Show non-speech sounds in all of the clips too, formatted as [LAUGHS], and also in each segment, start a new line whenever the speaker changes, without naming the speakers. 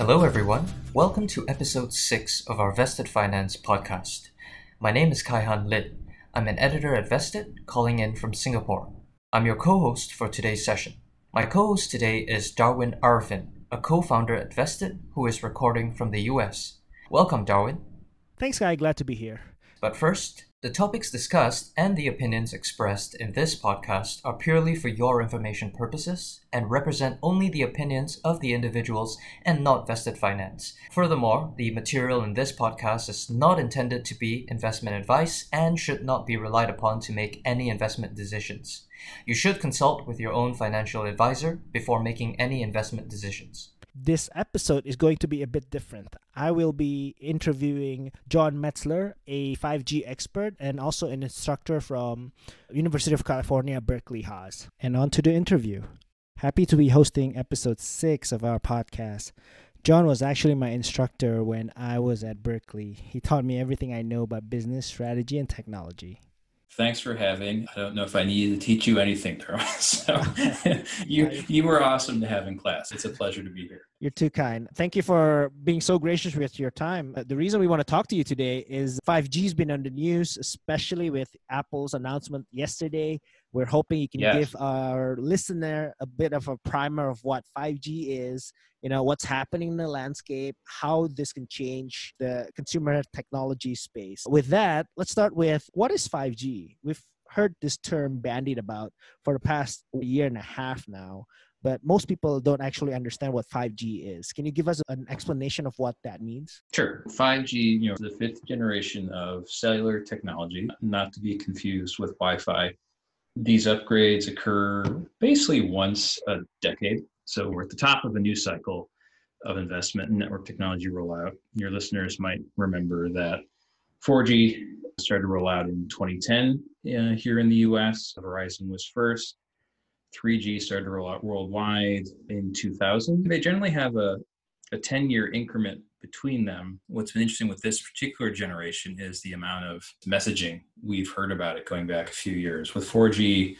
Hello, everyone. Welcome to episode 6 of our Vested Finance podcast. My name is Kaihan Lin. I'm an editor at Vested, calling in from Singapore. I'm your co host for today's session. My co host today is Darwin Arifin, a co founder at Vested who is recording from the US. Welcome, Darwin.
Thanks, Kai. Glad to be here.
But first, the topics discussed and the opinions expressed in this podcast are purely for your information purposes and represent only the opinions of the individuals and not vested finance. Furthermore, the material in this podcast is not intended to be investment advice and should not be relied upon to make any investment decisions. You should consult with your own financial advisor before making any investment decisions
this episode is going to be a bit different. I will be interviewing Jon Metzler, a 5G expert and also an instructor from University of California, Berkeley Haas. And on to the interview. Happy to be hosting episode 6 of our podcast. Jon was actually my instructor when I was at Berkeley. He taught me everything I know about business, strategy, and technology
thanks for having. I don't know if I needed to teach you anything, [LAUGHS] Darwin. So [LAUGHS] you you were awesome to have in class. It's a pleasure to be here.
You're too kind. Thank you for being so gracious with your time. Uh, the reason we want to talk to you today is 5G's been on the news, especially with Apple's announcement yesterday we're hoping you can yes. give our listener a bit of a primer of what 5G is, you know, what's happening in the landscape, how this can change the consumer technology space. With that, let's start with what is 5G? We've heard this term bandied about for the past year and a half now, but most people don't actually understand what 5G is. Can you give us an explanation of what that means?
Sure. 5G, you know, the fifth generation of cellular technology, not to be confused with Wi-Fi these upgrades occur basically once a decade. So we're at the top of a new cycle of investment in network technology rollout. Your listeners might remember that 4G started to roll out in 2010 uh, here in the US. Verizon was first. 3G started to roll out worldwide in 2000. They generally have a, a 10 year increment between them. What's been interesting with this particular generation is the amount of messaging we've heard about it going back a few years. With 4G,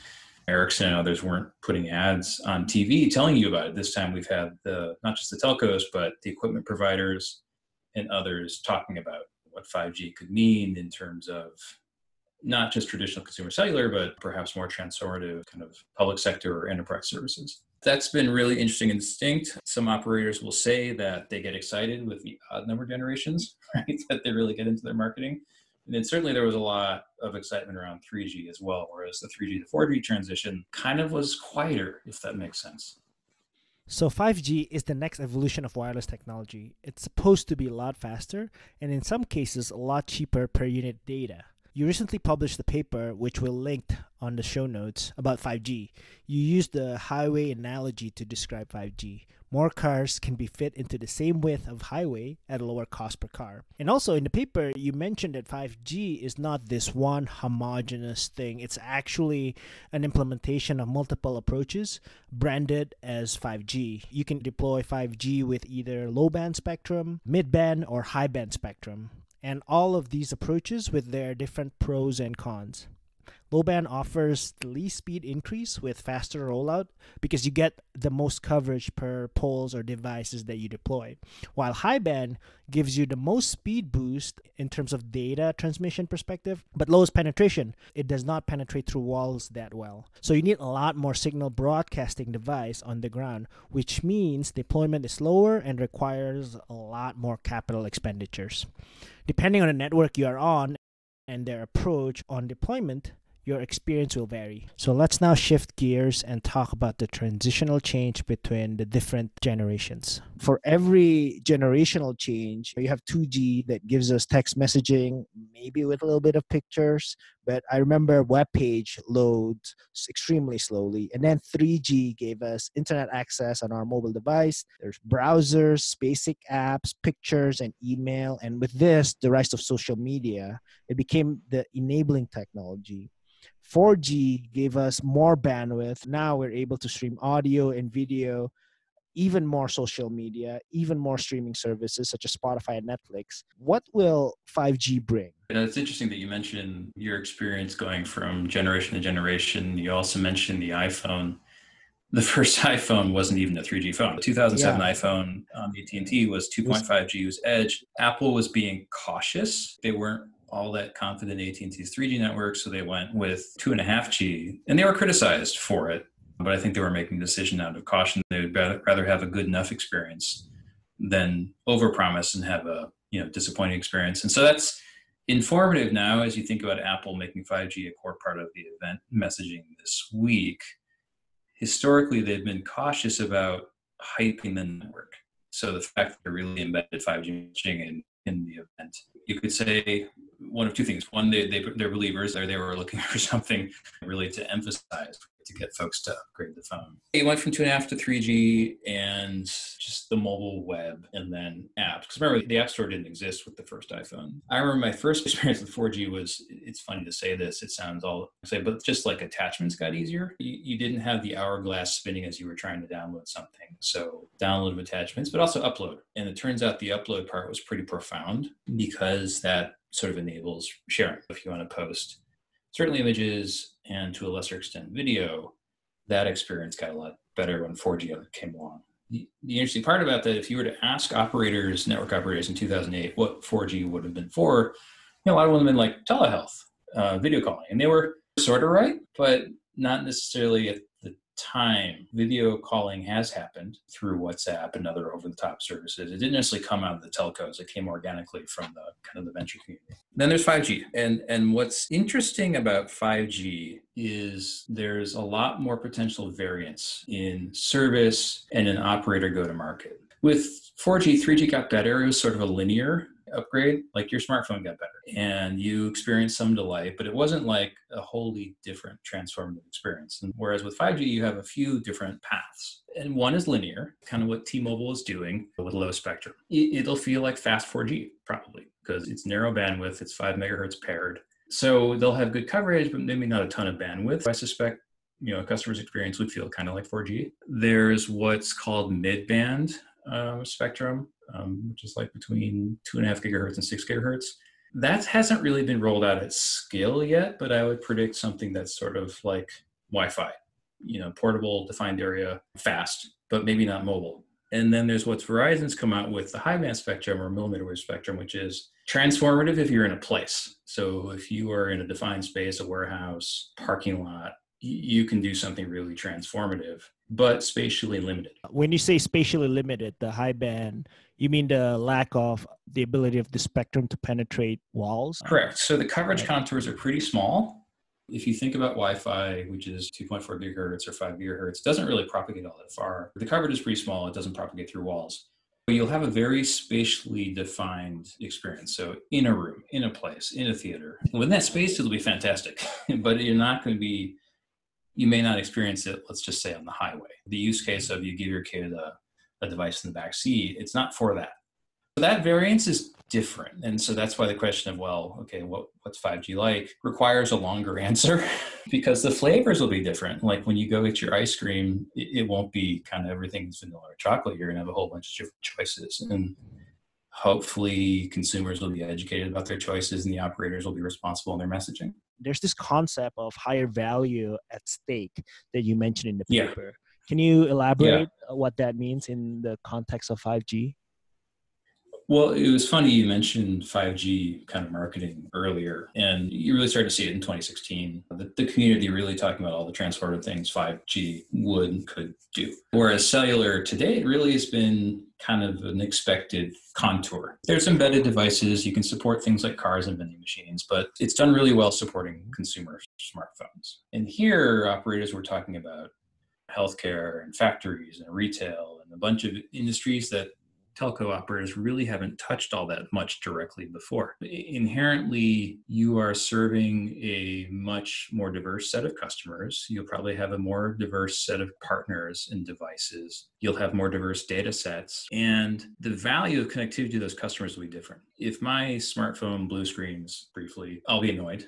Ericsson and others weren't putting ads on TV telling you about it. This time we've had the not just the telcos, but the equipment providers and others talking about what 5G could mean in terms of not just traditional consumer cellular, but perhaps more transformative kind of public sector or enterprise services. That's been really interesting and distinct. Some operators will say that they get excited with the odd number generations, [LAUGHS] right? that they really get into their marketing. And then certainly there was a lot of excitement around 3G as well, whereas the 3G to 4G transition kind of was quieter, if that makes sense.
So 5G is the next evolution of wireless technology. It's supposed to be a lot faster and in some cases a lot cheaper per unit data. You recently published a paper, which we'll link on the show notes, about 5G. You used the highway analogy to describe 5G. More cars can be fit into the same width of highway at a lower cost per car. And also in the paper, you mentioned that 5G is not this one homogeneous thing. It's actually an implementation of multiple approaches branded as 5G. You can deploy 5G with either low band spectrum, mid band, or high band spectrum and all of these approaches with their different pros and cons. Low band offers the least speed increase with faster rollout because you get the most coverage per poles or devices that you deploy. While high band gives you the most speed boost in terms of data transmission perspective, but lowest penetration. It does not penetrate through walls that well. So you need a lot more signal broadcasting device on the ground, which means deployment is slower and requires a lot more capital expenditures. Depending on the network you are on and their approach on deployment, your experience will vary. So let's now shift gears and talk about the transitional change between the different generations. For every generational change, you have 2G that gives us text messaging, maybe with a little bit of pictures, but I remember web page loads extremely slowly. And then 3G gave us internet access on our mobile device. There's browsers, basic apps, pictures, and email. And with this, the rise of social media, it became the enabling technology 4G gave us more bandwidth. Now we're able to stream audio and video, even more social media, even more streaming services such as Spotify and Netflix. What will 5G bring?
You know, it's interesting that you mentioned your experience going from generation to generation. You also mentioned the iPhone. the [LAUGHS] first iPhone wasn't even a 3G phone. The 2007
Yeah.
iPhone on AT&T was 2.5G was Edge. Apple was being cautious. They weren't all that confident AT&T's 3G network, so they went with 2.5G, and they were criticized for it. But I think they were making a decision out of caution. They would rather rather have a good enough experience than overpromise and have a you know disappointing experience. And so that's informative now as you think about Apple making 5G a core part of the event messaging this week. Historically, they've been cautious about hyping the network. So the fact that they really embedded 5G messaging in, in the event, you could say one of two things. One, they, they, they're believers, or they were looking [LAUGHS] for something really to emphasize to get folks to upgrade the phone. It went from two and a half to 3G and just the mobile web and then apps. Because remember, the App Store didn't exist with the first iPhone. I remember my first [LAUGHS] experience with 4G was, it's funny to say this, it sounds all say, but just like attachments got easier. You, you didn't have the hourglass spinning as you were trying to download something. So download of attachments, but also upload. And it turns out the upload part was pretty profound because that sort of enables sharing. If you want to post certainly images and to a lesser extent video, that experience got a lot better when 4G came along. The, the interesting part about that, if you were to ask operators, network operators in 2008, what 4G would have been for, you know, a lot of them have been like telehealth, uh, video calling, and they were sort of right, but not necessarily at time. Video calling has happened through WhatsApp and other over-the-top services. It didn't necessarily come out of the telcos; it came organically from the kind of the venture community. Then there's 5G, and and what's interesting about 5G is there's a lot more potential variance in service and an operator go-to-market. With 4G, 3G got better. It was sort of a linear upgrade, like your smartphone got better and you experienced some delight, but it wasn't like a wholly different transformative experience. And whereas with 5G, you have a few different paths. And one is linear, kind of what T Mobile is doing with low spectrum. It'll feel like fast 4G, probably, because it's narrow bandwidth, it's five megahertz paired. So they'll have good coverage, but maybe not a ton of bandwidth. I suspect you know a customer's experience would feel kind of like 4G. There's what's called mid-band uh, spectrum, um, which is like between two and a half gigahertz and six gigahertz. That hasn't really been rolled out at scale yet, but I would predict something that's sort of like Wi-Fi, you know, portable, defined area, fast, but maybe not mobile. And then there's what Verizon's come out with the high band spectrum or millimeter wave spectrum, which is transformative if you're in a place. So if you are in a defined space, a warehouse, parking lot, you can do something really transformative, but spatially limited.
When you say spatially limited, the high band, you mean the lack of the ability of the spectrum to penetrate walls?
Correct. So the coverage contours are pretty small. If you think about Wi-Fi, which is 2.4 gigahertz or 5 gigahertz, doesn't really propagate all that far. The coverage is pretty small. It doesn't propagate through walls. But you'll have a very spatially defined experience. So in a room, in a place, in a theater. Within that space, it'll be fantastic. [LAUGHS] but you're not going to be you may not experience it, let's just say on the highway. The use case of you give your kid a, a device in the back seat, it's not for that. So that variance is different. And so that's why the question of, well, okay, what, what's 5G like requires a longer [LAUGHS] answer because the flavors will be different. Like when you go get your ice cream, it, it won't be kind of everything's vanilla or chocolate. You're going to have a whole bunch of different choices. And hopefully consumers will be educated about their choices and the operators will be responsible in their messaging
there's this concept of higher value at stake that you mentioned in the
Yeah.
paper can you elaborate what that means in the context of 5g
Well, it was funny you mentioned 5G kind of marketing earlier, and you really started to see it in 2016. The, the community really talking about all the transformative things 5G would could do. Whereas cellular today, it really has been kind of an expected contour. There's embedded devices, you can support things like cars and vending machines, but it's done really well supporting consumer smartphones. And here, operators were talking about healthcare and factories and retail and a bunch of industries that telco operators really haven't touched all that much directly before. Inherently, you are serving a much more diverse set of customers. You'll probably have a more diverse set of partners and devices. You'll have more diverse data sets, and the value of connectivity to those customers will be different. if my smartphone blue screens briefly, I'll be annoyed.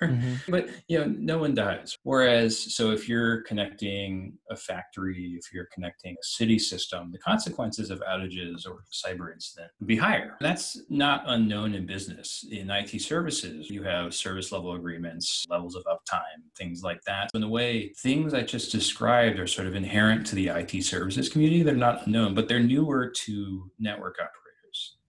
mm-hmm. [LAUGHS] But you know, no one dies. Whereas, so if you're connecting a factory, if you're connecting a city system, the consequences of outages or cyber incident would be higher. That's not unknown in business. In IT services, you have service level agreements, levels of uptime, things like that. In a way, things I just described are sort of inherent to the IT services community. They're not unknown, but they're newer to network operators.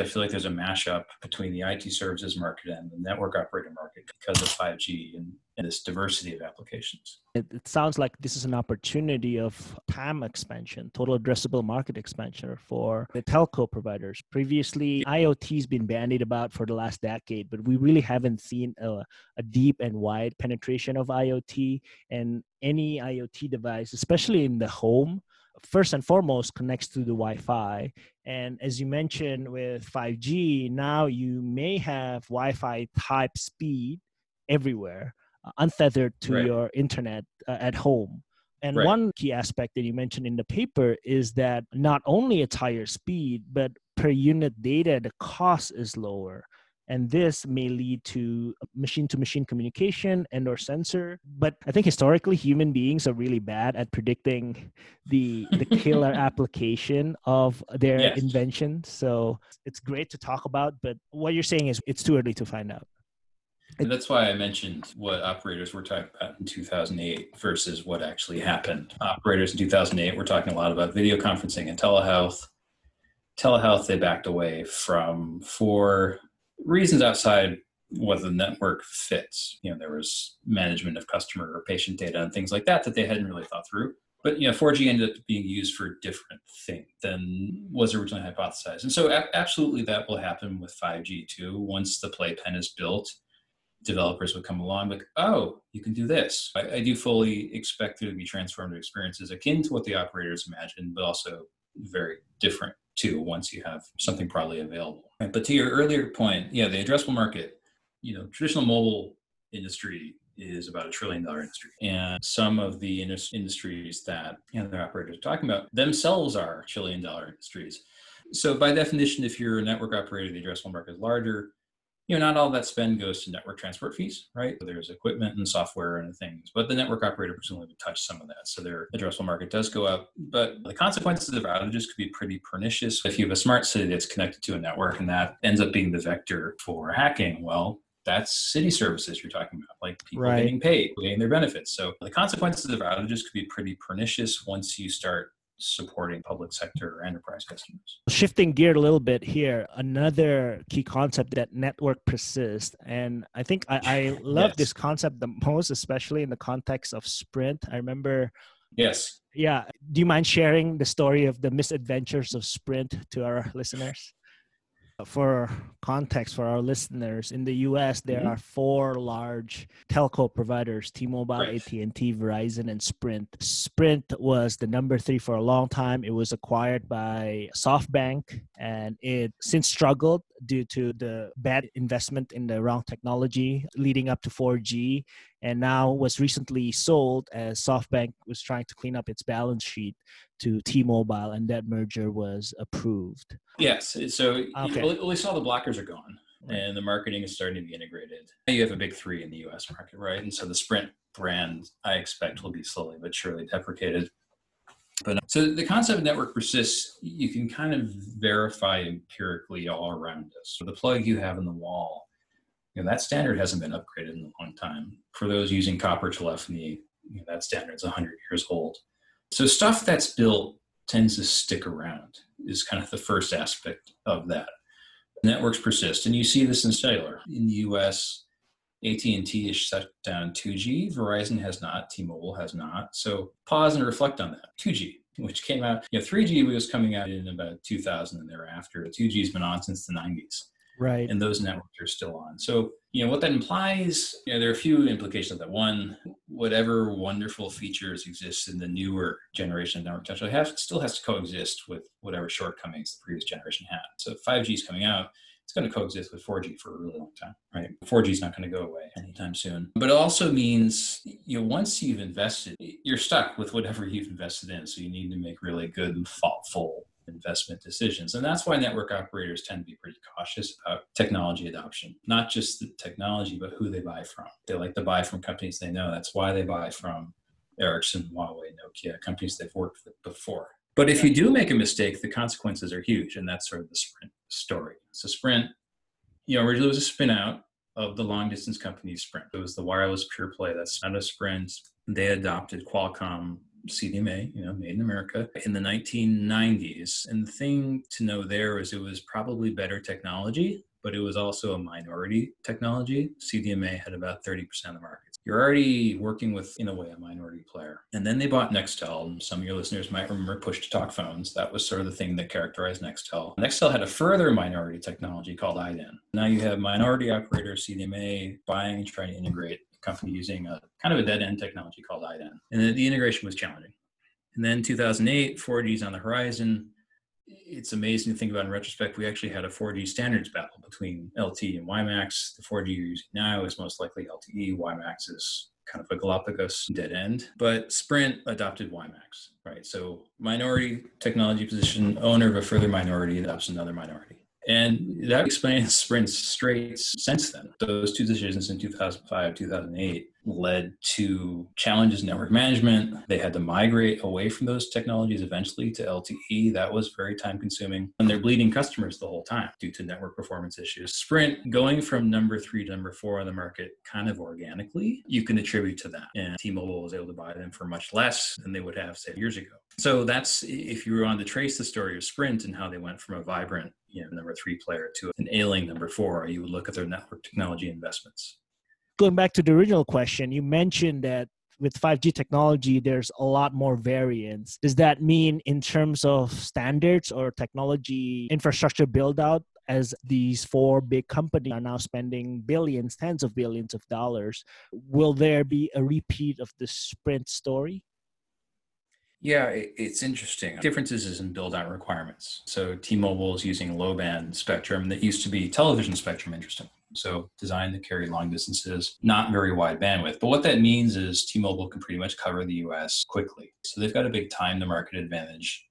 I feel like there's a mashup between the IT services market and the network operator market because of 5G and, and this diversity of applications.
It, it, sounds like this is an opportunity of TAM expansion, total addressable market expansion for the telco providers. Previously, IoT has been bandied about for the last decade, but we really haven't seen a, a deep and wide penetration of IoT and any IoT device, especially in the home first and foremost connects to the Wi-Fi. And as you mentioned with 5G, now you may have Wi-Fi type speed everywhere, uh, untethered to right. your internet uh, at home. And right. one key aspect that you mentioned in the paper is that not only it's higher speed, but per unit data, the cost is lower and this may lead to machine to machine communication and or sensor but i think historically human beings are really bad at predicting the the killer [LAUGHS] application of their yes. invention so it's great to talk about but what you're saying is it's too early to find out
and that's why I mentioned what operators were talking about in 2008 versus what actually happened. Operators in 2008 were talking a lot about video conferencing and telehealth. Telehealth, they backed away from for reasons outside what the network fits. You know, there was management of customer or patient data and things like that that they hadn't really thought through. But you know, 4G ended up being used for a different thing than was originally hypothesized. And so, a- absolutely, that will happen with 5G too. Once the playpen is built, developers would come along like, oh, you can do this. I, I do fully expect there to be transformative experiences akin to what the operators imagined, but also very different too once you have something broadly available. But to your earlier point, yeah, the addressable market, you know, traditional mobile industry is about a trillion dollar industry. And some of the industries that you know, the operators are talking about themselves are trillion dollar industries. So by definition, if you're a network operator, the addressable market is larger you know, not all that spend goes to network transport fees, right? So there's equipment and software and things, but the network operator presumably would touch some of that. So their addressable market does go up, but the consequences of outages could be pretty pernicious. If you have a smart city that's connected to a network and that ends up being the vector for hacking, well, that's city services you're talking about, like people right. getting paid, getting their benefits. So the consequences of outages could be pretty pernicious once you start supporting public sector or enterprise customers.
Shifting gear a little bit here, another key concept that network persists. And I think I, I [SIGHS] love yes. this concept the most, especially in the context of Sprint. I remember.
Yes.
Yeah. Do you mind sharing the story of the misadventures of Sprint to our listeners? For context for our listeners in the us there mm-hmm. are four large telco providers t-mobile right. at&t verizon and sprint sprint was the number three for a long time it was acquired by softbank and it since struggled due to the bad investment in the wrong technology leading up to 4g and now was recently sold as softbank was trying to clean up its balance sheet to T-Mobile, and that merger was approved.
Yes, so okay. at least all the blockers are gone, and the marketing is starting to be integrated. You have a big three in the U.S. market, right? And so the Sprint brand, I expect, will be slowly but surely deprecated. But so the concept of network persists. You can kind of verify empirically all around us. So the plug you have in the wall, you know, that standard hasn't been upgraded in a long time. For those using copper telephony, you know, that standard is 100 years old. So stuff that's built tends to stick around is kind of the first aspect of that. Networks persist, and you see this in cellular. In the U.S., AT&T has shut down 2G. Verizon has not. T-Mobile has not. So pause and reflect on that. 2G, which came out, you know, 3G was coming out in about 2000 and thereafter. 2G's been on since the 90s.
Right.
And those networks are still on. So, you know, what that implies, you know, there are a few implications of that. One, whatever wonderful features exist in the newer generation of network technology have, still has to coexist with whatever shortcomings the previous generation had. So 5G is coming out, it's going to coexist with 4G for a really long time, right? 4G is not going to go away anytime soon. But it also means, you know, once you've invested, you're stuck with whatever [LAUGHS] you've invested in. So you need to make really good, and thoughtful investment decisions. And that's why network operators tend to be pretty cautious about technology adoption, not just the technology, but who they buy from. They like to buy from companies they know. That's why they buy from Ericsson, Huawei, Nokia, companies they've worked with before. But if you do make a mistake, the consequences are huge. And that's sort of the Sprint story. So, Sprint, you know, originally was a spin out of the long distance company Sprint. It was the wireless pure play that's out of Sprint. They adopted Qualcomm CDMA, you know, made in America in the 1990s. And the thing to know there is it was probably better technology, but it was also a minority technology. CDMA had about 30% of the market. You're already working with, in a way, a minority player. And then they bought Nextel. Some of your listeners might remember push to talk phones. That was sort of the thing that characterized Nextel. Nextel had a further minority technology called iDEN. Now you have minority operators, CDMA buying and trying to integrate company using a kind of a dead end technology called iDEN. And the, the integration was challenging. And then 2008, 4G is on the horizon. It's amazing to think about in retrospect. We actually had a 4G standards battle between LTE and WiMAX. The 4G you're using now is most likely LTE. WiMAX is kind of a Galapagos dead end. But Sprint adopted WiMAX, right? So minority technology position, owner of a further minority adopts another minority. And that explains [LAUGHS] Sprint's straits since then. Those two decisions in 2005, 2008 led to challenges in network management. They had to migrate away from those technologies eventually to LTE. That was very time consuming. And they're bleeding customers the whole time due to network performance issues. Sprint going from number three to number four on the market kind of organically, you can attribute to that. And T Mobile was able to buy them for much less than they would have, say, years ago. So that's if you were on to trace the story of Sprint and how they went from a vibrant you know, number three player to an ailing number four, you would look at their network technology investments
going back to the original question, you mentioned that with 5G technology, there's a lot more variance. Does that mean in terms of standards or technology infrastructure build out, as these four big companies are now spending billions, tens of billions of dollars, will there be a repeat of the Sprint story?
Yeah, it's interesting. Differences is in build out requirements. So T-Mobile is using low band spectrum that used to be television spectrum, interesting. So designed to carry long distances, not very wide bandwidth. But what that means is T-Mobile can pretty much cover the US quickly. So they've got a big time to market advantage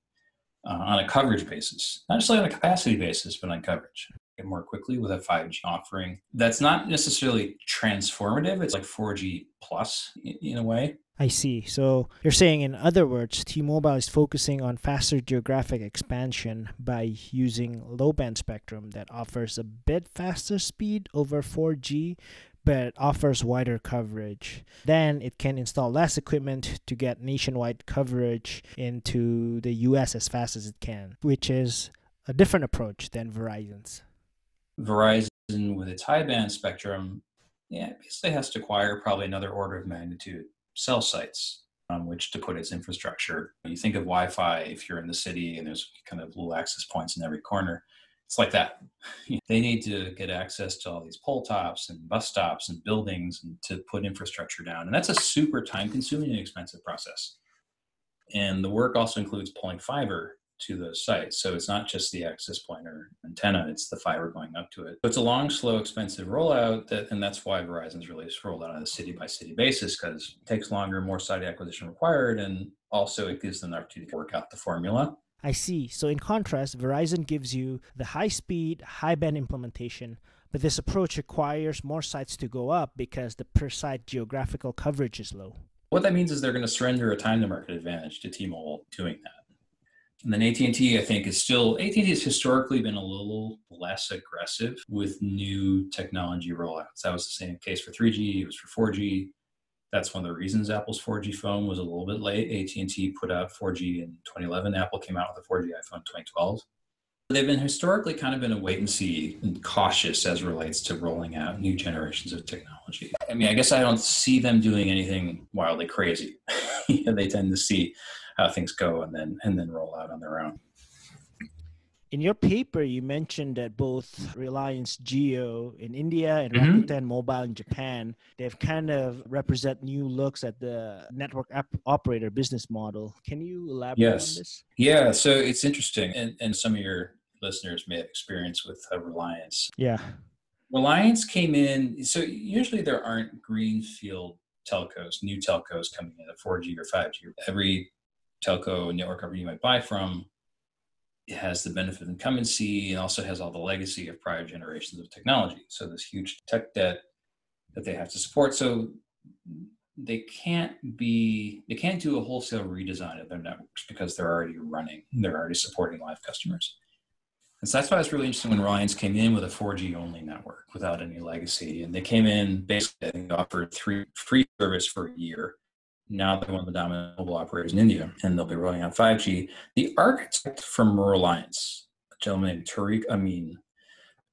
uh, on a coverage basis, not just on a capacity basis, but on coverage more quickly with a 5G offering. That's not necessarily transformative. It's like 4G plus in, a way.
I see. So you're saying, in other words, T Mobile is focusing on faster geographic expansion by using low band spectrum that offers a bit faster speed over 4G, but offers wider coverage. Then it can install less equipment to get nationwide coverage into the US as fast as it can, which is a different approach than Verizon's.
Verizon, with its high band spectrum, yeah, basically has to acquire probably another order of magnitude cell sites on which to put its infrastructure. You think of Wi Fi if you're in the city and there's kind of little access points in every corner. It's like that. [LAUGHS] they need to get access to all these pole tops and bus stops and buildings and to put infrastructure down. And that's a super time consuming and expensive process. And the work also includes pulling fiber to those sites. So it's not just the access point or antenna, it's the fiber going up to it. So it's a long, slow, expensive rollout, that, and that's why Verizon's really rolled out on a city by city basis because it takes longer, more site acquisition required, and also it gives them the opportunity to work out the formula.
I see. So in contrast, Verizon gives you the high speed, high band implementation, but this approach requires more sites to go up because the per site geographical coverage is low.
What that means is they're going to surrender a time to market advantage to T-Mobile doing that. And then AT&T, I think, is still AT&T has historically been a little less aggressive with new technology rollouts. That was the same case for 3G. It was for 4G. That's one of the reasons Apple's 4G phone was a little bit late. AT&T put out 4G in 2011. Apple came out with a 4G iPhone in 2012. They've been historically kind of been a wait and see and cautious as relates to rolling out new generations of technology. I mean, I guess I don't see them doing anything wildly crazy. [LAUGHS] they tend to see how things go and then and then roll out on their own.
In your paper, you mentioned that both Reliance Jio in India and mm-hmm. Rakuten Mobile in Japan, they've kind of represent new looks at the network operator business model. Can you elaborate yes. on this?
Yeah, so it's interesting, and, and some of your listeners may have experience with uh, Reliance.
Yeah.
Reliance came in, so usually there aren't greenfield telcos, new telcos coming in at 4G or 5G. Every telco network company you might buy from it has the benefit of incumbency and also has all the legacy of prior generations of technology. So this huge tech debt that they have to support. So they can't be they can't do a wholesale redesign of their networks because they're already running. They're already supporting live customers. And so that's why it's really interesting when Reliance came in with a 4G only network without any legacy. And they came in basically, think, offered three free service for a year. Now they're one of the dominant mobile operators in India, and they'll be rolling out 5G. The architect from Reliance, a gentleman named Tariq Amin,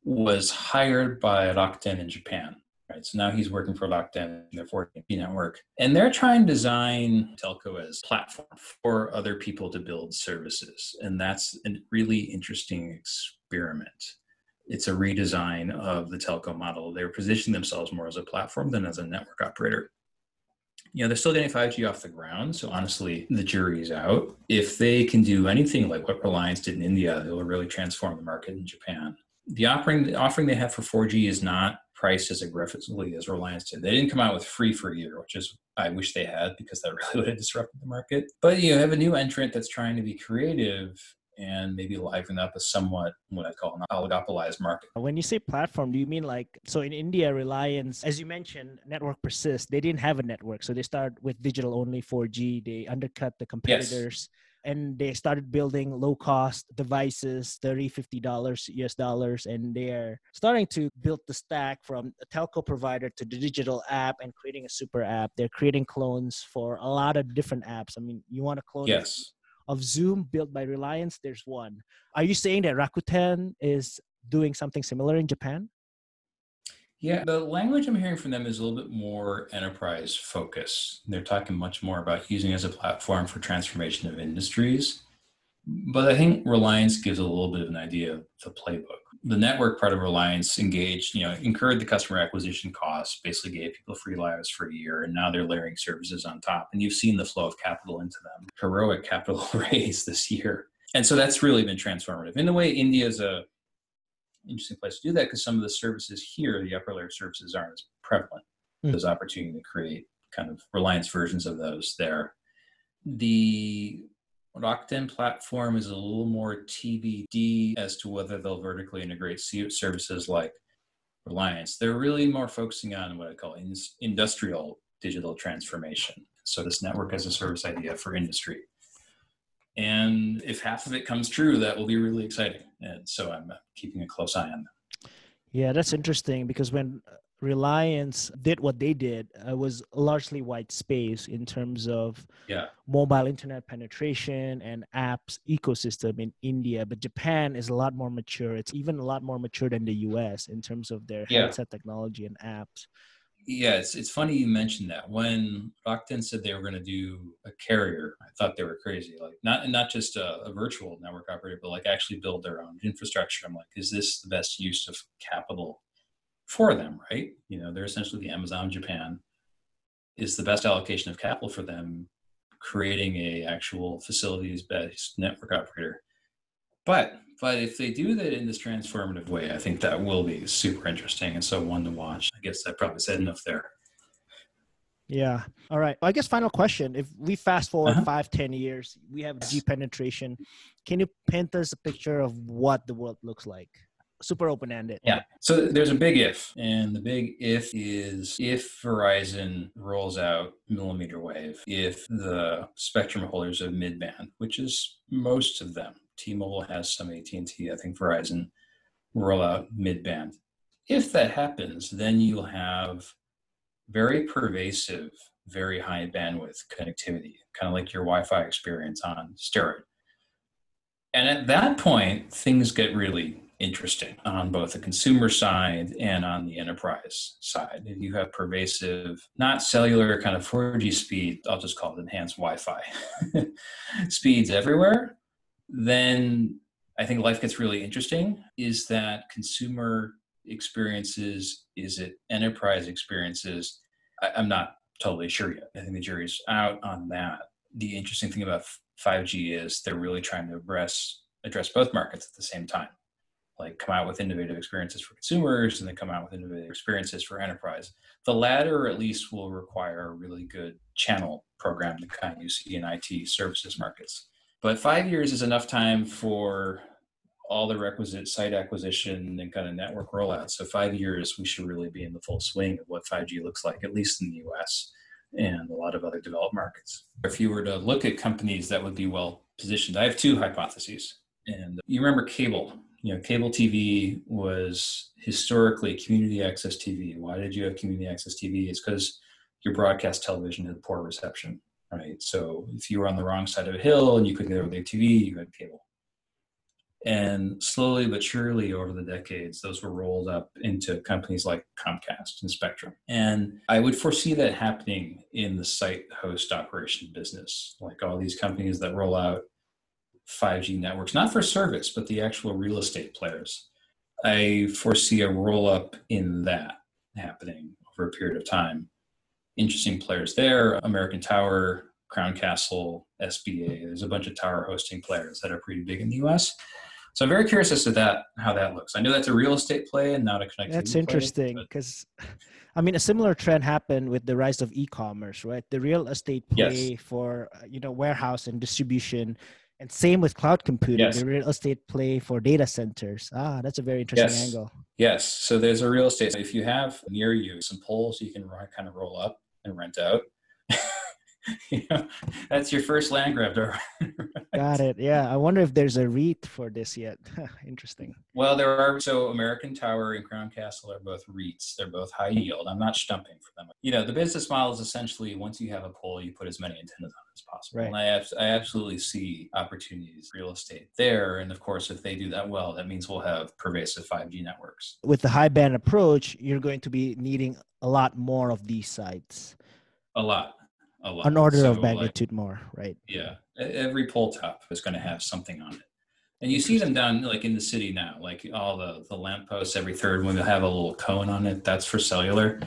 was hired by Rakuten in Japan. Right, so now he's working for Rakuten, in their 4G network, and they're trying to design telco as a platform for other people to build services, and that's a really interesting experiment. It's a redesign of the telco model. They're positioning themselves more as a platform than as a network operator. You know, they're still getting 5G off the ground, so honestly, the jury's out. If they can do anything like what Reliance did in India, it will really transform the market in Japan. The offering, the offering they have for 4G is not priced as aggressively as Reliance did. They didn't come out with free for a year, which is I wish they had because that [LAUGHS] really would have disrupted the market. But you know, have a new entrant that's trying to be creative and maybe liven up a somewhat what I call an oligopolized market.
When you say platform, do you mean like so in India, Reliance, as you mentioned, network persists. They didn't have a network, so they start with digital only 4G. They undercut the competitors. Yes and they started building low cost devices 30 50 dollars us dollars and they're starting to build the stack from a telco provider to the digital app and creating a super app they're creating clones for a lot of different apps i mean you want to clone
yes
of zoom built by reliance there's one are you saying that rakuten is doing something similar in japan
yeah, the language I'm hearing from them is a little bit more enterprise focus. They're talking much more about using as a platform for transformation of industries. But I think Reliance gives a little bit of an idea of the playbook. The network part of Reliance engaged, you know, incurred the customer acquisition costs, basically gave people free lives for a year, and now they're layering services on top. And you've seen the flow of capital into them. Heroic capital [LAUGHS] raise this year. And so that's really been transformative. In the way India is a interesting place to do that because some of the services here, the upper layer services, aren't as prevalent. Mm. There's opportunity to create kind of reliance versions of those there. The Rakuten platform is a little more TBD as to whether they'll vertically integrate services like Reliance. They're really more focusing on what I call in- industrial digital transformation. So, this network as a service idea for industry. And if half of it comes true, that will be really exciting. And so I'm keeping a close eye on that.
Yeah, that's interesting because when Reliance did what they did, it was largely white space in terms of
yeah.
mobile internet penetration and apps ecosystem in India. But Japan is a lot more mature. It's even a lot more mature than the US in terms of their yeah. headset technology and apps
yeah, it's, it's funny you mentioned that. When Rakuten said they were going to do a carrier, I thought they were crazy. Like not not just a, a, virtual network operator, but like actually build their own infrastructure. I'm like, is this the best use of capital for them? Right? You know, they're essentially the Amazon Japan. Is the best allocation of capital for them creating a actual facilities based network operator? But but if they do that in this transformative way, I think that will be super interesting and so one to watch. I guess I probably said enough there.
Yeah. All right. I guess final question. If we fast forward uh-huh. five, ten years, we have G penetration. Can you paint us a picture of what the world looks like? Super open ended.
Yeah. So there's a big if, and the big if is if Verizon rolls out millimeter wave, if the spectrum holders of midband, which is most of them, T-Mobile has some AT&T, I think Verizon roll out mid-band. If that happens, then you'll have very pervasive, very high bandwidth connectivity, kind of like your Wi-Fi experience on steroid. And at that point, things get really interesting on both the consumer side and on the enterprise side. If you have pervasive, not cellular kind of 4G speed, I'll just call it enhanced Wi Fi [LAUGHS] speeds everywhere, then I think life gets really interesting. Is that consumer experiences? Is it enterprise experiences? I, am not totally sure yet. I think the jury's out on that. The interesting thing about 5G is they're really trying to address address both markets at the same time. Like come out with innovative experiences for consumers and then come out with innovative experiences for enterprise. The latter, at least, will require a really good channel program, the kind you see in IT services markets But five years is enough time for all the requisite site acquisition and kind of network rollout. So five years, we should really be in the full swing of what 5G looks like, at least in the US and a lot of other developed markets. If you were to look at companies that would be well positioned, I have two hypotheses. And you remember cable. You know, cable TV was historically community access TV. Why did you have community access TV? It's because your broadcast television had poor reception, right? So if you were on the wrong side of a hill and you couldn't get over the TV, you had cable. And slowly but surely over the decades, those were rolled up into companies like Comcast and Spectrum. And I would foresee that happening in the site host operation business, like all these companies that roll out 5G networks, not for service, but the actual real estate players. I foresee a roll up in that happening over a period of time. Interesting players there American Tower, Crown Castle, SBA. There's a bunch of tower hosting players that are pretty big in the US. So I'm very curious as to that how that looks. I know that's a real estate play and not a connectivity.
That's interesting because, I mean, a similar trend happened with the rise of e-commerce, right? The real estate play yes. for uh, you know warehouse and distribution, and same with cloud computing. Yes. The real estate play for data centers. Ah, that's a very interesting
yes.
angle.
Yes. So there's a real estate. If you have near you some poles you can kind of roll up and rent out. [LAUGHS] you know, that's your first land grab right? [LAUGHS]
Got it. Yeah. I wonder if there's a REIT for this yet. [LAUGHS] Interesting.
Well, there are. So American Tower and Crown Castle are both REITs. They're both high yield. I'm not stumping for them. You know, the business model is essentially once you have a pole, you put as many antennas on as possible. Right. And I, I absolutely see opportunities real estate there. And of course, if they do that well, that means we'll have pervasive 5G networks.
With the high band approach, you're going to be needing a lot more of these sites.
A lot a lot.
An order so, of magnitude like, more, right?
Yeah, every pole top is going to have something on it, and you see them down like in the city now, like all the the lampposts. Every third one will have a little cone on it. That's for cellular,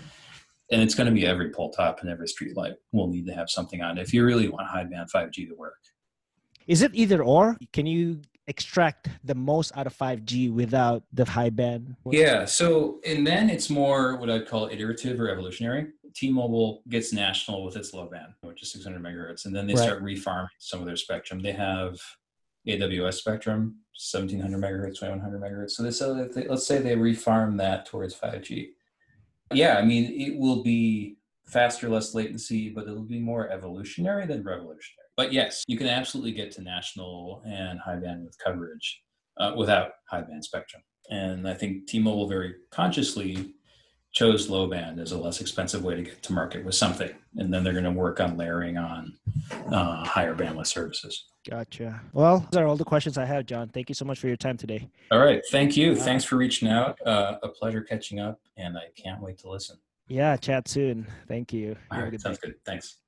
and it's going to be every pole top and every street light will need to have something on it if you really want high band 5G to work.
Is it either or? Can you extract the most out of 5G without the high band?
Yeah. So, and then it's more what I'd call iterative or evolutionary. T-Mobile gets national with its low band, which is 600 megahertz, and then they right. start refarming some of their spectrum. They have AWS spectrum, 1700 megahertz, 2100 megahertz. So, they, so they, let's say they refarm that towards 5G. Yeah, I mean, it will be faster, less latency, but it'll be more evolutionary than revolutionary. But yes, you can absolutely get to national and high bandwidth coverage uh, without high band spectrum. And I think T-Mobile very consciously chose low band as a less expensive way to get to market with something. And then they're going to work on layering on uh, higher bandwidth services.
Gotcha. Well, those are all the questions I have, Jon. Thank you so much for your time today.
All right. Thank you. Thanks for reaching out. Uh, a pleasure catching up, and I can't wait to listen.
Yeah, chat soon. Thank you.
All right. Sounds day. good. Thanks.